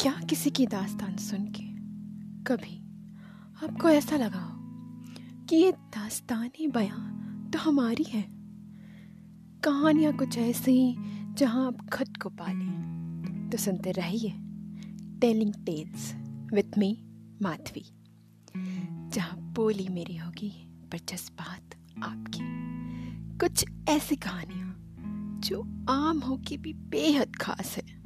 क्या किसी की दास्तान सुन के? कभी आपको ऐसा लगा हो कि ये दास्तानी बयां तो हमारी है? कहानियाँ कुछ ऐसी जहाँ आप खुद को पालें तो सुनते रहिए telling tales with me Madhavi, जहाँ बोली मेरी होगी पर जज्बात आपकी। कुछ ऐसी कहानियाँ जो आम हो के भी बेहद खास है।